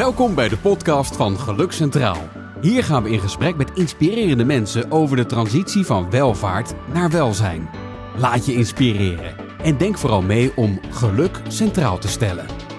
Welkom bij de podcast van Geluk Centraal. Hier gaan we in gesprek met inspirerende mensen over de transitie van welvaart naar welzijn. Laat je inspireren en denk vooral mee om geluk centraal te stellen.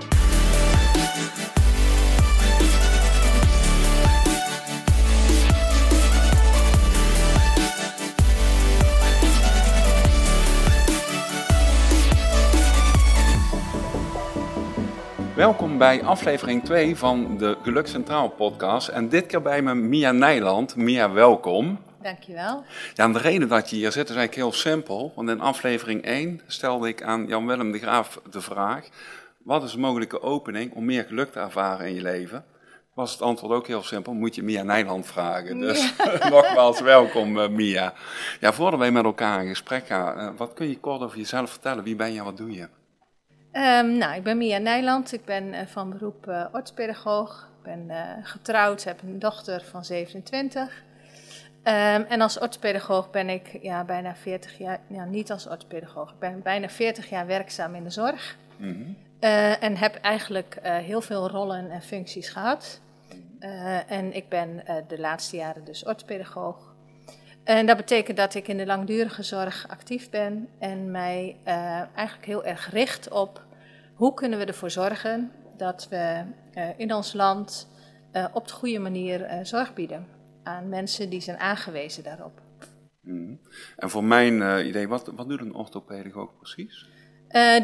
Welkom bij aflevering 2 van de Geluk Centraal podcast. En dit keer bij me Mia Nijland. Mia, welkom. Dankjewel. Ja, en de reden dat je hier zit is eigenlijk heel simpel. Want in aflevering 1 stelde ik aan Jan-Willem de Graaf de vraag... wat is de mogelijke opening om meer geluk te ervaren in je leven? Was het antwoord ook heel simpel, moet je Mia Nijland vragen. Dus nogmaals welkom uh, Mia. Ja, voordat wij met elkaar in gesprek gaan, uh, wat kun je kort over jezelf vertellen? Wie ben je en wat doe je? Um, nou, ik ben Mia Nijland. Ik ben uh, van beroep uh. Ik ben uh, getrouwd, heb een dochter van 27. Um, en als orthopedagoog ben ik ja, bijna 40 jaar, ja, niet als orthopedagoog, ik ben bijna 40 jaar werkzaam in de zorg. Mm -hmm. en heb eigenlijk heel veel rollen en functies gehad. en ik ben de laatste jaren dus orthopedagoog. En dat betekent dat ik in de langdurige zorg actief ben en mij uh, eigenlijk heel erg richt op hoe kunnen we ervoor zorgen dat we uh, in ons land uh, op de goede manier zorg bieden aan mensen die zijn aangewezen daarop. Mm. En voor mijn idee, wat, wat doet een orthopedagoog precies?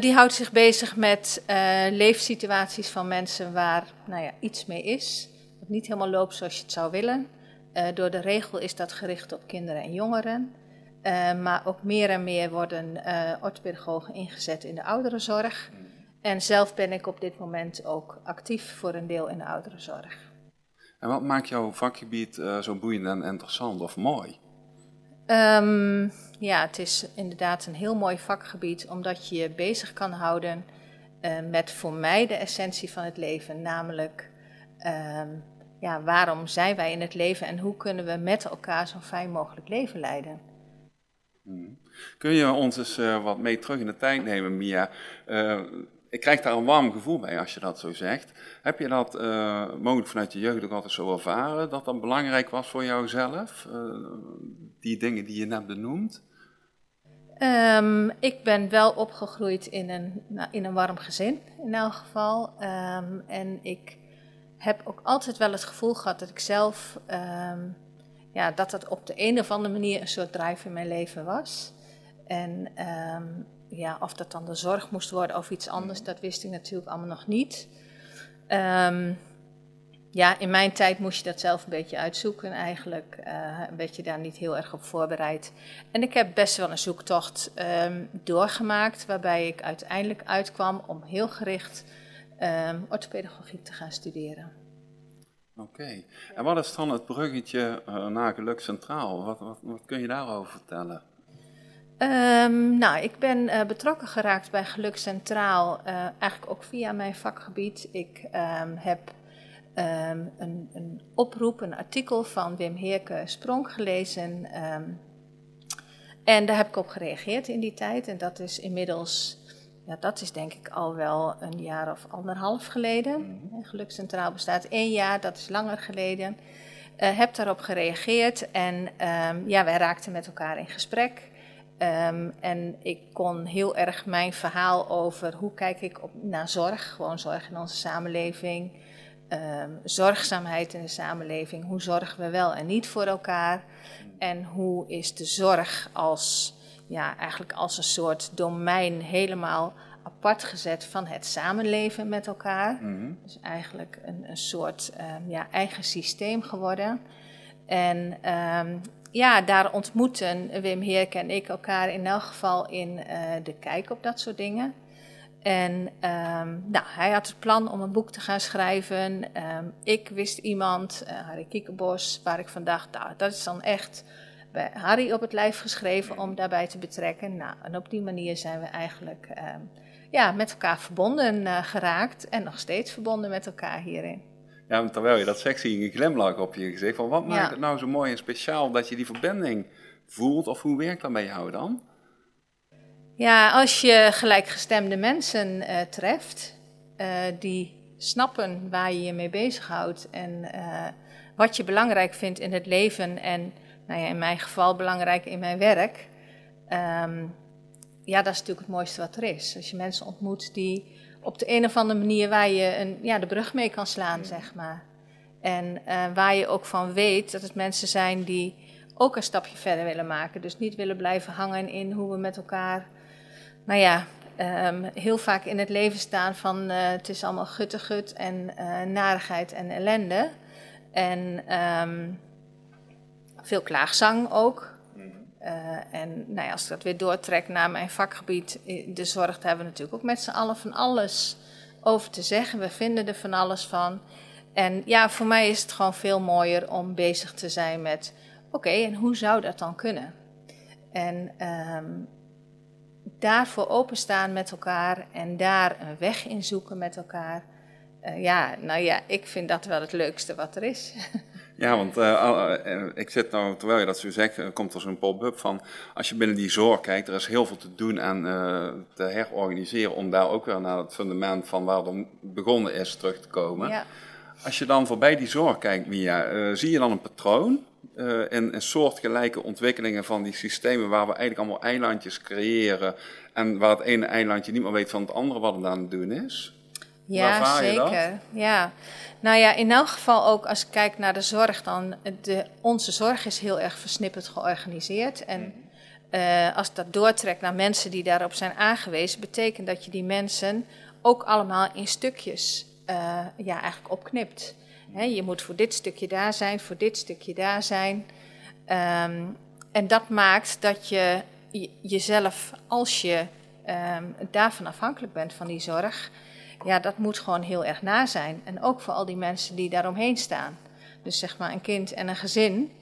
die houdt zich bezig met leefsituaties van mensen waar nou ja, iets mee is, wat niet helemaal loopt zoals je het zou willen. Uh, door de regel is dat gericht op kinderen en jongeren. Uh, maar ook meer en meer worden uh, orthopedagogen ingezet in de ouderenzorg. En zelf ben ik op dit moment ook actief voor een deel in de ouderenzorg. En wat maakt jouw vakgebied zo boeiend en interessant of mooi? Um, ja, het is inderdaad een heel mooi vakgebied, omdat je je bezig kan houden met voor mij de essentie van het leven, namelijk um, ja, waarom zijn wij in het leven en hoe kunnen we met elkaar zo'n fijn mogelijk leven leiden. Hmm. Kun je ons eens uh, wat mee terug in de tijd nemen, Mia? Uh, ik krijg daar een warm gevoel bij als je dat zo zegt. Heb je dat uh, mogelijk vanuit je jeugd ook altijd zo ervaren, dat dat belangrijk was voor jouzelf? die dingen die je net benoemt? Um, ik ben wel opgegroeid in een, nou, in een warm gezin, in elk geval. Um, en ik heb ook altijd wel het gevoel gehad dat ik zelf, um, ja, dat het op de een of andere manier een soort drive in mijn leven was. En um, ja, of dat dan de zorg moest worden of iets anders, dat wist ik natuurlijk allemaal nog niet. Um, ja, in mijn tijd moest je dat zelf een beetje uitzoeken eigenlijk. Uh, een beetje daar niet heel erg op voorbereid. En ik heb best wel een zoektocht doorgemaakt, waarbij ik uiteindelijk uitkwam om heel gericht um, orthopedagogiek te gaan studeren. Oké, okay. en wat is dan het bruggetje uh, naar Geluk Centraal? Wat, wat, wat, kun je daarover vertellen? Um, nou, ik ben uh, betrokken geraakt bij Geluk Centraal, uh, eigenlijk ook via mijn vakgebied. Ik um, heb een, een, oproep, een artikel van Wim Heerke Sprong gelezen. en daar heb ik op gereageerd in die tijd. En dat is inmiddels ja, dat is denk ik al wel een jaar of anderhalf geleden. Mm. Centraal bestaat één jaar, dat is langer geleden. Uh, heb daarop gereageerd en um, ja, wij raakten met elkaar in gesprek. Um, en ik kon heel erg mijn verhaal over hoe kijk ik op, naar zorg, gewoon zorg in onze samenleving, um, zorgzaamheid in de samenleving, hoe zorgen we wel en niet voor elkaar en hoe is de zorg als ja, eigenlijk als een soort domein helemaal apart gezet van het samenleven met elkaar. Mm-hmm. Dus eigenlijk een, een soort um, ja, eigen systeem geworden. En um, ja, daar ontmoeten Wim Heerk en ik elkaar in elk geval in uh, de kijk op dat soort dingen. En um, nou, hij had het plan om een boek te gaan schrijven. ik wist iemand, uh, Harry Kiekenbos, waar ik van dacht, nou, dat is dan echt bij Harry op het lijf geschreven om daarbij te betrekken. Nou, en op die manier zijn we eigenlijk um, ja, met elkaar verbonden uh, geraakt en nog steeds verbonden met elkaar hierin. Ja, terwijl je dat sexy in een glimlach op je gezicht. Van wat maakt ja. het nou zo mooi en speciaal dat je die verbinding voelt? Of hoe werkt dat bij jou dan? Ja, als je gelijkgestemde mensen uh, treft, uh, die snappen waar je je mee bezighoudt en wat je belangrijk vindt in het leven en nou ja, in mijn geval belangrijk in mijn werk. Ehm, ja, dat is natuurlijk het mooiste wat er is. Als je mensen ontmoet die op de een of andere manier waar je een, ja, de brug mee kan slaan, zeg maar. En uh, waar je ook van weet dat het mensen zijn die ook een stapje verder willen maken. Dus niet willen blijven hangen in hoe we met elkaar, nou ja, um, heel vaak in het leven staan van uh, het is allemaal guttegut en uh, narigheid en ellende. En um, veel klaagzang ook. Uh, en nou ja, als ik dat weer doortrek naar mijn vakgebied, de zorg, daar hebben we natuurlijk ook met z'n allen van alles over te zeggen. We vinden er van alles van. En ja, voor mij is het gewoon veel mooier om bezig te zijn met: oké, en hoe zou dat dan kunnen? En um, daarvoor openstaan met elkaar en daar een weg in zoeken met elkaar. Uh, ja, nou ja, ik vind dat wel het leukste wat er is. Ja, want uh, ik zit nou, terwijl je dat zo zegt, komt er zo'n pop-up van, als je binnen die zorg kijkt, er is heel veel te doen en uh, te herorganiseren om daar ook weer naar het fundament van waar het begonnen is terug te komen. Ja. Als je dan voorbij die zorg kijkt, Mia, zie je dan een patroon in, in soortgelijke ontwikkelingen van die systemen waar we eigenlijk allemaal eilandjes creëren en waar het ene eilandje niet meer weet van het andere wat het aan het doen is? Ja, zeker. Ja. Nou ja, in elk geval ook als ik kijk naar de zorg, dan de, onze zorg is heel erg versnipperd georganiseerd. En uh, als dat doortrek naar mensen die daarop zijn aangewezen, betekent dat je die mensen ook allemaal in stukjes uh, ja, eigenlijk opknipt. He, je moet voor dit stukje daar zijn, voor dit stukje daar zijn. Um, en dat maakt dat je jezelf, als je um, daarvan afhankelijk bent van die zorg, ja, dat moet gewoon heel erg na zijn. En ook voor al die mensen die daaromheen staan. Dus zeg maar een kind en een gezin,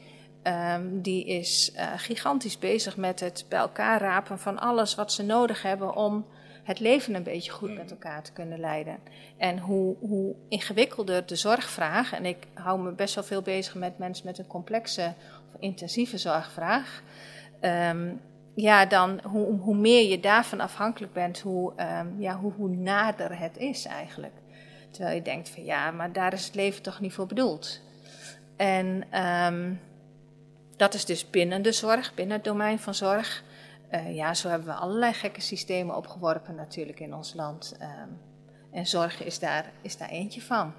um, die is uh, gigantisch bezig met het bij elkaar rapen van alles wat ze nodig hebben om het leven een beetje goed met elkaar te kunnen leiden. En hoe, hoe ingewikkelder de zorgvraag, en ik hou me best wel veel bezig met mensen met een complexe of intensieve zorgvraag. Um, ja, dan hoe, hoe meer je daarvan afhankelijk bent, hoe, um, ja, hoe, hoe nader het is eigenlijk. Terwijl je denkt van ja, maar daar is het leven toch niet voor bedoeld. En um, dat is dus binnen de zorg, binnen het domein van zorg. Uh, ja, zo hebben we allerlei gekke systemen opgeworpen natuurlijk in ons land. Um, en zorg is daar, is daar eentje van.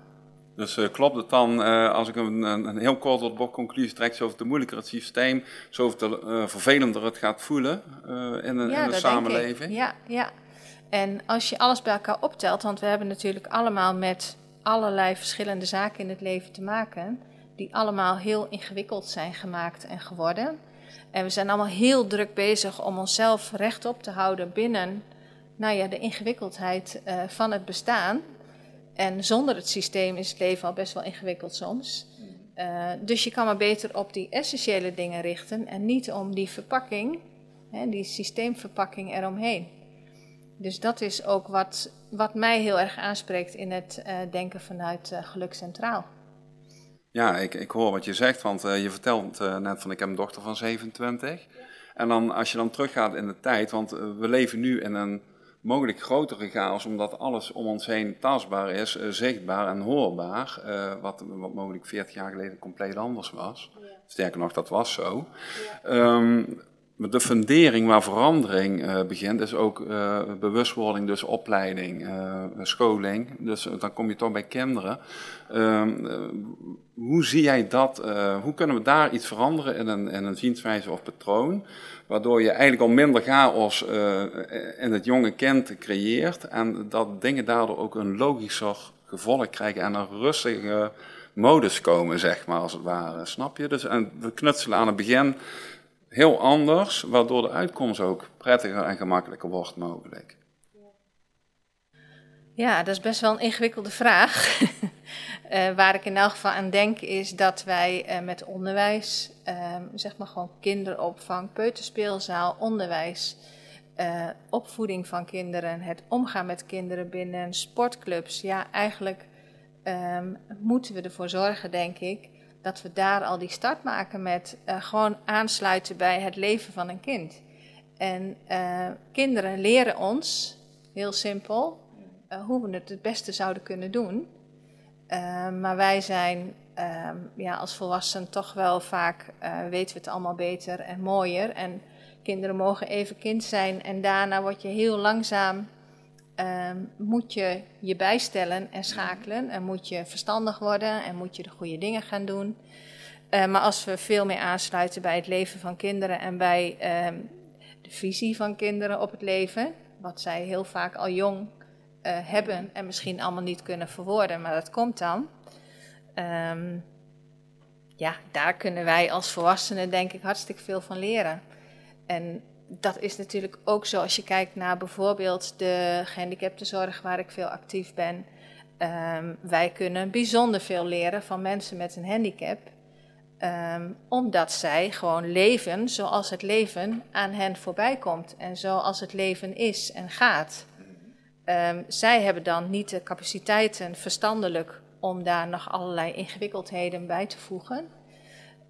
Dus uh, klopt het dan, uh, als ik een, een, heel kort tot bocht conclusie trek, zoveel te moeilijker het systeem, zoveel te uh, vervelender het gaat voelen in een, ja, in een samenleving? Ja, ja. En als je alles bij elkaar optelt, want we hebben natuurlijk allemaal met allerlei verschillende zaken in het leven te maken, die allemaal heel ingewikkeld zijn gemaakt en geworden. En we zijn allemaal heel druk bezig om onszelf rechtop te houden binnen nou ja, de ingewikkeldheid van het bestaan. En zonder het systeem is het leven al best wel ingewikkeld soms. Uh, dus je kan maar beter op die essentiële dingen richten en niet om die verpakking, hè, die systeemverpakking eromheen. Dus dat is ook wat, wat mij heel erg aanspreekt in het uh, denken vanuit uh, Geluk Centraal. Ja, ik, ik hoor wat je zegt, want je vertelt net van ik heb een dochter van 27. En dan als je dan teruggaat in de tijd, want we leven nu in een mogelijk grotere chaos, omdat alles om ons heen tastbaar is, uh, zichtbaar en hoorbaar, uh, wat, wat mogelijk 40 jaar geleden compleet anders was. Ja. Sterker nog, dat was zo. Ja. Um, de fundering waar verandering uh, begint, is ook uh, bewustwording, dus opleiding, uh, scholing. Dus dan kom je toch bij kinderen. Ehm, hoe zie jij dat? hoe kunnen we daar iets veranderen in een, in een zienswijze of patroon? Waardoor je eigenlijk al minder chaos in het jonge kind creëert. En dat dingen daardoor ook een logischer gevolg krijgen en een rustige modus komen, zeg maar, als het ware. Snap je? Dus en we knutselen aan het begin heel anders, waardoor de uitkomst ook prettiger en gemakkelijker wordt mogelijk. Ja, dat is best wel een ingewikkelde vraag. uh, waar ik in elk geval aan denk is dat wij uh, met onderwijs, uh, zeg maar gewoon kinderopvang, peuterspeelzaal, onderwijs, eh, opvoeding van kinderen, het omgaan met kinderen binnen sportclubs, ja, eigenlijk ehm, moeten we ervoor zorgen, denk ik, dat we daar al die start maken met uh, gewoon aansluiten bij het leven van een kind. En uh, kinderen leren ons, heel simpel, uh, hoe we het het beste zouden kunnen doen. Maar wij zijn ehm, ja, als volwassenen toch wel vaak, weten we het allemaal beter en mooier. En kinderen mogen even kind zijn en daarna word je heel langzaam, ehm, moet je je bijstellen en schakelen. En moet je verstandig worden en moet je de goede dingen gaan doen. Uh, maar als we veel meer aansluiten bij het leven van kinderen en bij de visie van kinderen op het leven, wat zij heel vaak al jong uh, hebben en misschien allemaal niet kunnen verwoorden, maar dat komt dan. Um, ja, daar kunnen wij als volwassenen denk ik hartstikke veel van leren. En dat is natuurlijk ook zo als je kijkt naar bijvoorbeeld de gehandicaptenzorg waar ik veel actief ben. Um, wij kunnen bijzonder veel leren van mensen met een handicap. Um, omdat zij gewoon leven zoals het leven aan hen voorbij komt en zoals het leven is en gaat. Um, zij hebben dan niet de capaciteiten verstandelijk om daar nog allerlei ingewikkeldheden bij te voegen.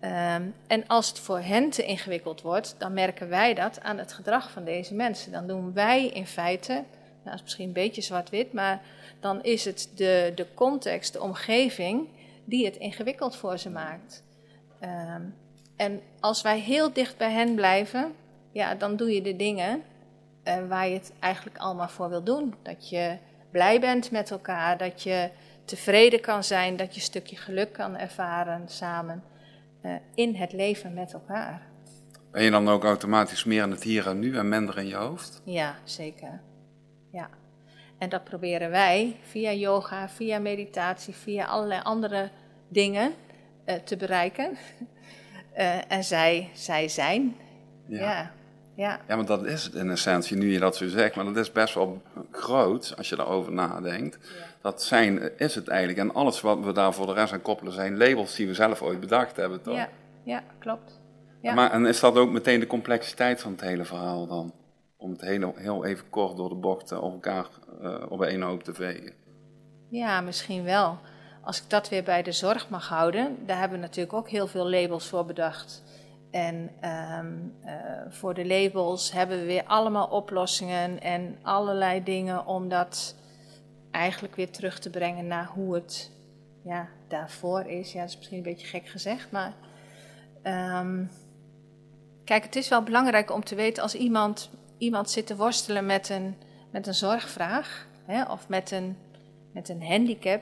Um, en als het voor hen te ingewikkeld wordt, dan merken wij dat aan het gedrag van deze mensen. Dan doen wij in feite, nou, dat is misschien een beetje zwart-wit, maar dan is het de, de context, de omgeving, die het ingewikkeld voor ze maakt. Um, en als wij heel dicht bij hen blijven, ja, dan doe je de dingen uh, waar je het eigenlijk allemaal voor wil doen. Dat je blij bent met elkaar, dat je tevreden kan zijn, dat je een stukje geluk kan ervaren samen in het leven met elkaar. Ben je dan ook automatisch meer in het hier en nu en minder in je hoofd? Ja, zeker. Ja. En dat proberen wij via yoga, via meditatie, via allerlei andere dingen uh, te bereiken. Uh, en zij, zij zijn. Ja. ja. Ja. ja, maar dat is het in essentie, nu je dat zo zegt. Maar dat is best wel groot als je daarover nadenkt. Ja. Dat zijn is het eigenlijk. En alles wat we daar voor de rest aan koppelen zijn labels die we zelf ooit bedacht hebben, toch? Ja, ja klopt. Ja. Maar, en is dat ook meteen de complexiteit van het hele verhaal dan? Om het hele, heel even kort door de bocht op elkaar uh, op één hoop te vegen. Ja, misschien wel. Als ik dat weer bij de zorg mag houden, daar hebben we natuurlijk ook heel veel labels voor bedacht. En um, uh, voor de labels hebben we weer allemaal oplossingen en allerlei dingen om dat eigenlijk weer terug te brengen naar hoe het ja, daarvoor is. Ja, dat is misschien een beetje gek gezegd, maar um, kijk, het is wel belangrijk om te weten als iemand, iemand zit te worstelen met een, met een zorgvraag hè, of met een, met een handicap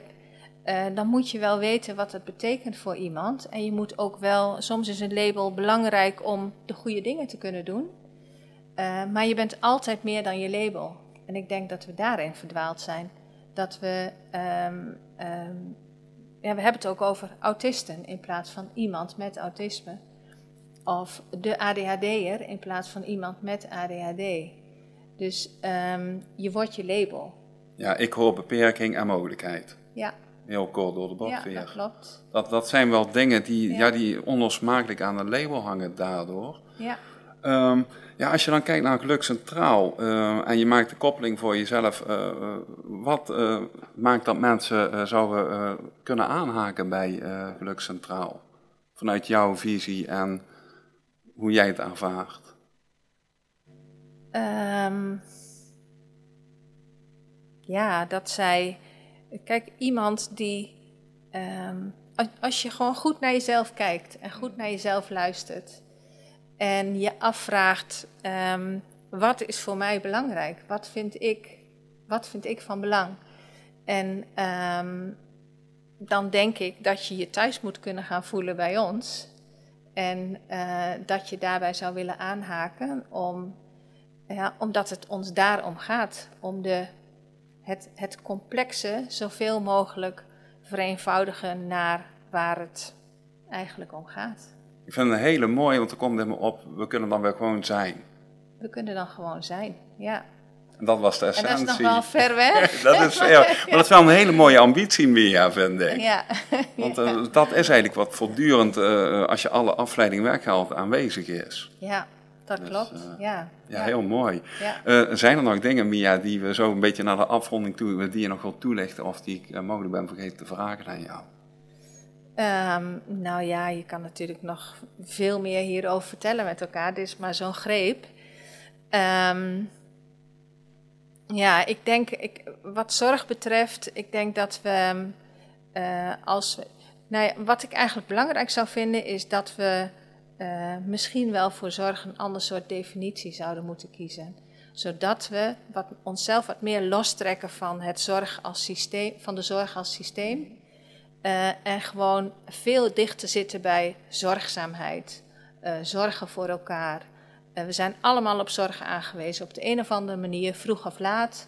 uh, dan moet je wel weten wat het betekent voor iemand. En je moet ook wel, soms is een label belangrijk om de goede dingen te kunnen doen. Uh, maar je bent altijd meer dan je label. En ik denk dat we daarin verdwaald zijn. Dat we, um, um, ja, we hebben het ook over autisten in plaats van iemand met autisme. Of de ADHD'er in plaats van iemand met ADHD. Dus um, je wordt je label. Ja, ik hoor beperking en mogelijkheid. Ja, heel kort door de bocht ja, weer. dat klopt. Dat, dat zijn wel dingen die, ja. Ja. die onlosmakelijk aan een label hangen daardoor. Ja, Ehm, ja, als je dan kijkt naar Geluk Centraal eh, en je maakt de koppeling voor jezelf, eh, eh, wat maakt dat mensen zouden kunnen aanhaken bij Geluk Centraal? Vanuit jouw visie en hoe jij het ervaart. Ehm, ja, dat zij. Kijk, iemand die. ehm, als, je gewoon goed naar jezelf kijkt en goed naar jezelf luistert. En je afvraagt: ehm, wat is voor mij belangrijk? Wat vind ik, wat vind ik van belang? En ehm, dan denk ik dat je je thuis moet kunnen gaan voelen bij ons. En eh, dat je daarbij zou willen aanhaken, om, ja, omdat het ons daarom gaat. Om de, het, het complexe zoveel mogelijk vereenvoudigen naar waar het eigenlijk om gaat. Ik vind het een hele mooie, want er komt in me op, we kunnen dan weer gewoon zijn. We kunnen dan gewoon zijn, ja. En dat was de En essentie. dat is nog wel ver weg. dat is, maar dat is wel een hele mooie ambitie, Mia, vind ik. Ja, Want eh, dat is eigenlijk wat voortdurend, eh, als je alle afleiding weghaalt, aanwezig is. ja dat Dus, klopt. eh, ja. Ja, heel mooi. Ja. Eh, zijn er nog dingen, Mia, die we zo een beetje naar de afronding toe, die je nog wilt toelichten of die ik eh, mogelijk ben vergeten te vragen aan jou? Ehm, nou ja, je kan natuurlijk nog veel meer hierover vertellen met elkaar. Dit is maar zo'n greep. Ehm, ja, ik denk, ik, wat zorg betreft, ik denk dat we als we, nou ja, wat ik eigenlijk belangrijk zou vinden is dat we uh, misschien wel voor zorg een ander soort definitie zouden moeten kiezen. Zodat we wat, onszelf wat meer lostrekken van, het zorg als systeem, van de zorg als systeem. Uh, en gewoon veel dichter zitten bij zorgzaamheid, zorgen voor elkaar. we zijn allemaal op zorg aangewezen op de een of andere manier, vroeg of laat.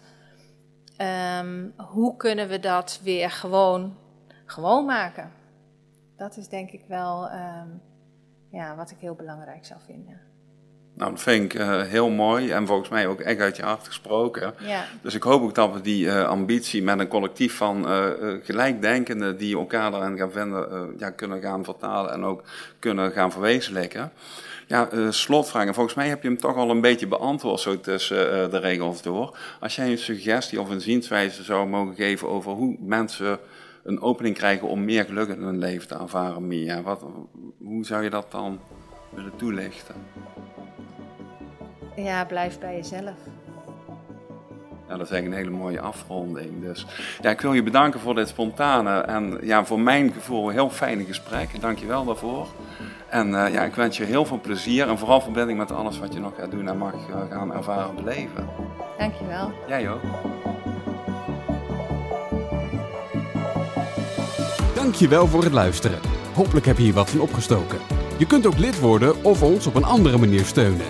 Um, hoe kunnen we dat weer gewoon, gewoon maken? Dat is denk ik wel um, ja, wat ik heel belangrijk zou vinden. Nou, dat vind ik uh, heel mooi en volgens mij ook echt uit je hart gesproken. Ja. Dus ik hoop ook dat we die uh, ambitie met een collectief van uh, gelijkdenkenden die elkaar daarin gaan vinden, ja, kunnen gaan vertalen en ook kunnen gaan verwezenlijken. Ja, slotvraag. En volgens mij heb je hem toch al een beetje beantwoord zo tussen de regels door. Als jij een suggestie of een zienswijze zou mogen geven over hoe mensen een opening krijgen om meer geluk in hun leven te ervaren, Mia, wat, hoe zou je dat dan willen toelichten? Ja, blijf bij jezelf. Ja, dat is eigenlijk een hele mooie afronding. Dus ja, ik wil je bedanken voor dit spontane en ja, voor mijn gevoel heel fijne gesprek. Dank je wel daarvoor. En uh, ja, ik wens je heel veel plezier en vooral verbinding met alles wat je nog gaat doen en mag uh, gaan ervaren beleven. Dankjewel. Jij ook. Dankjewel voor het luisteren. Hopelijk heb je hier wat van opgestoken. Je kunt ook lid worden of ons op een andere manier steunen.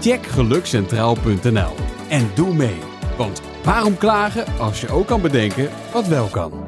Check gelukcentraal.nl en doe mee. Want waarom klagen als je ook kan bedenken wat wel kan?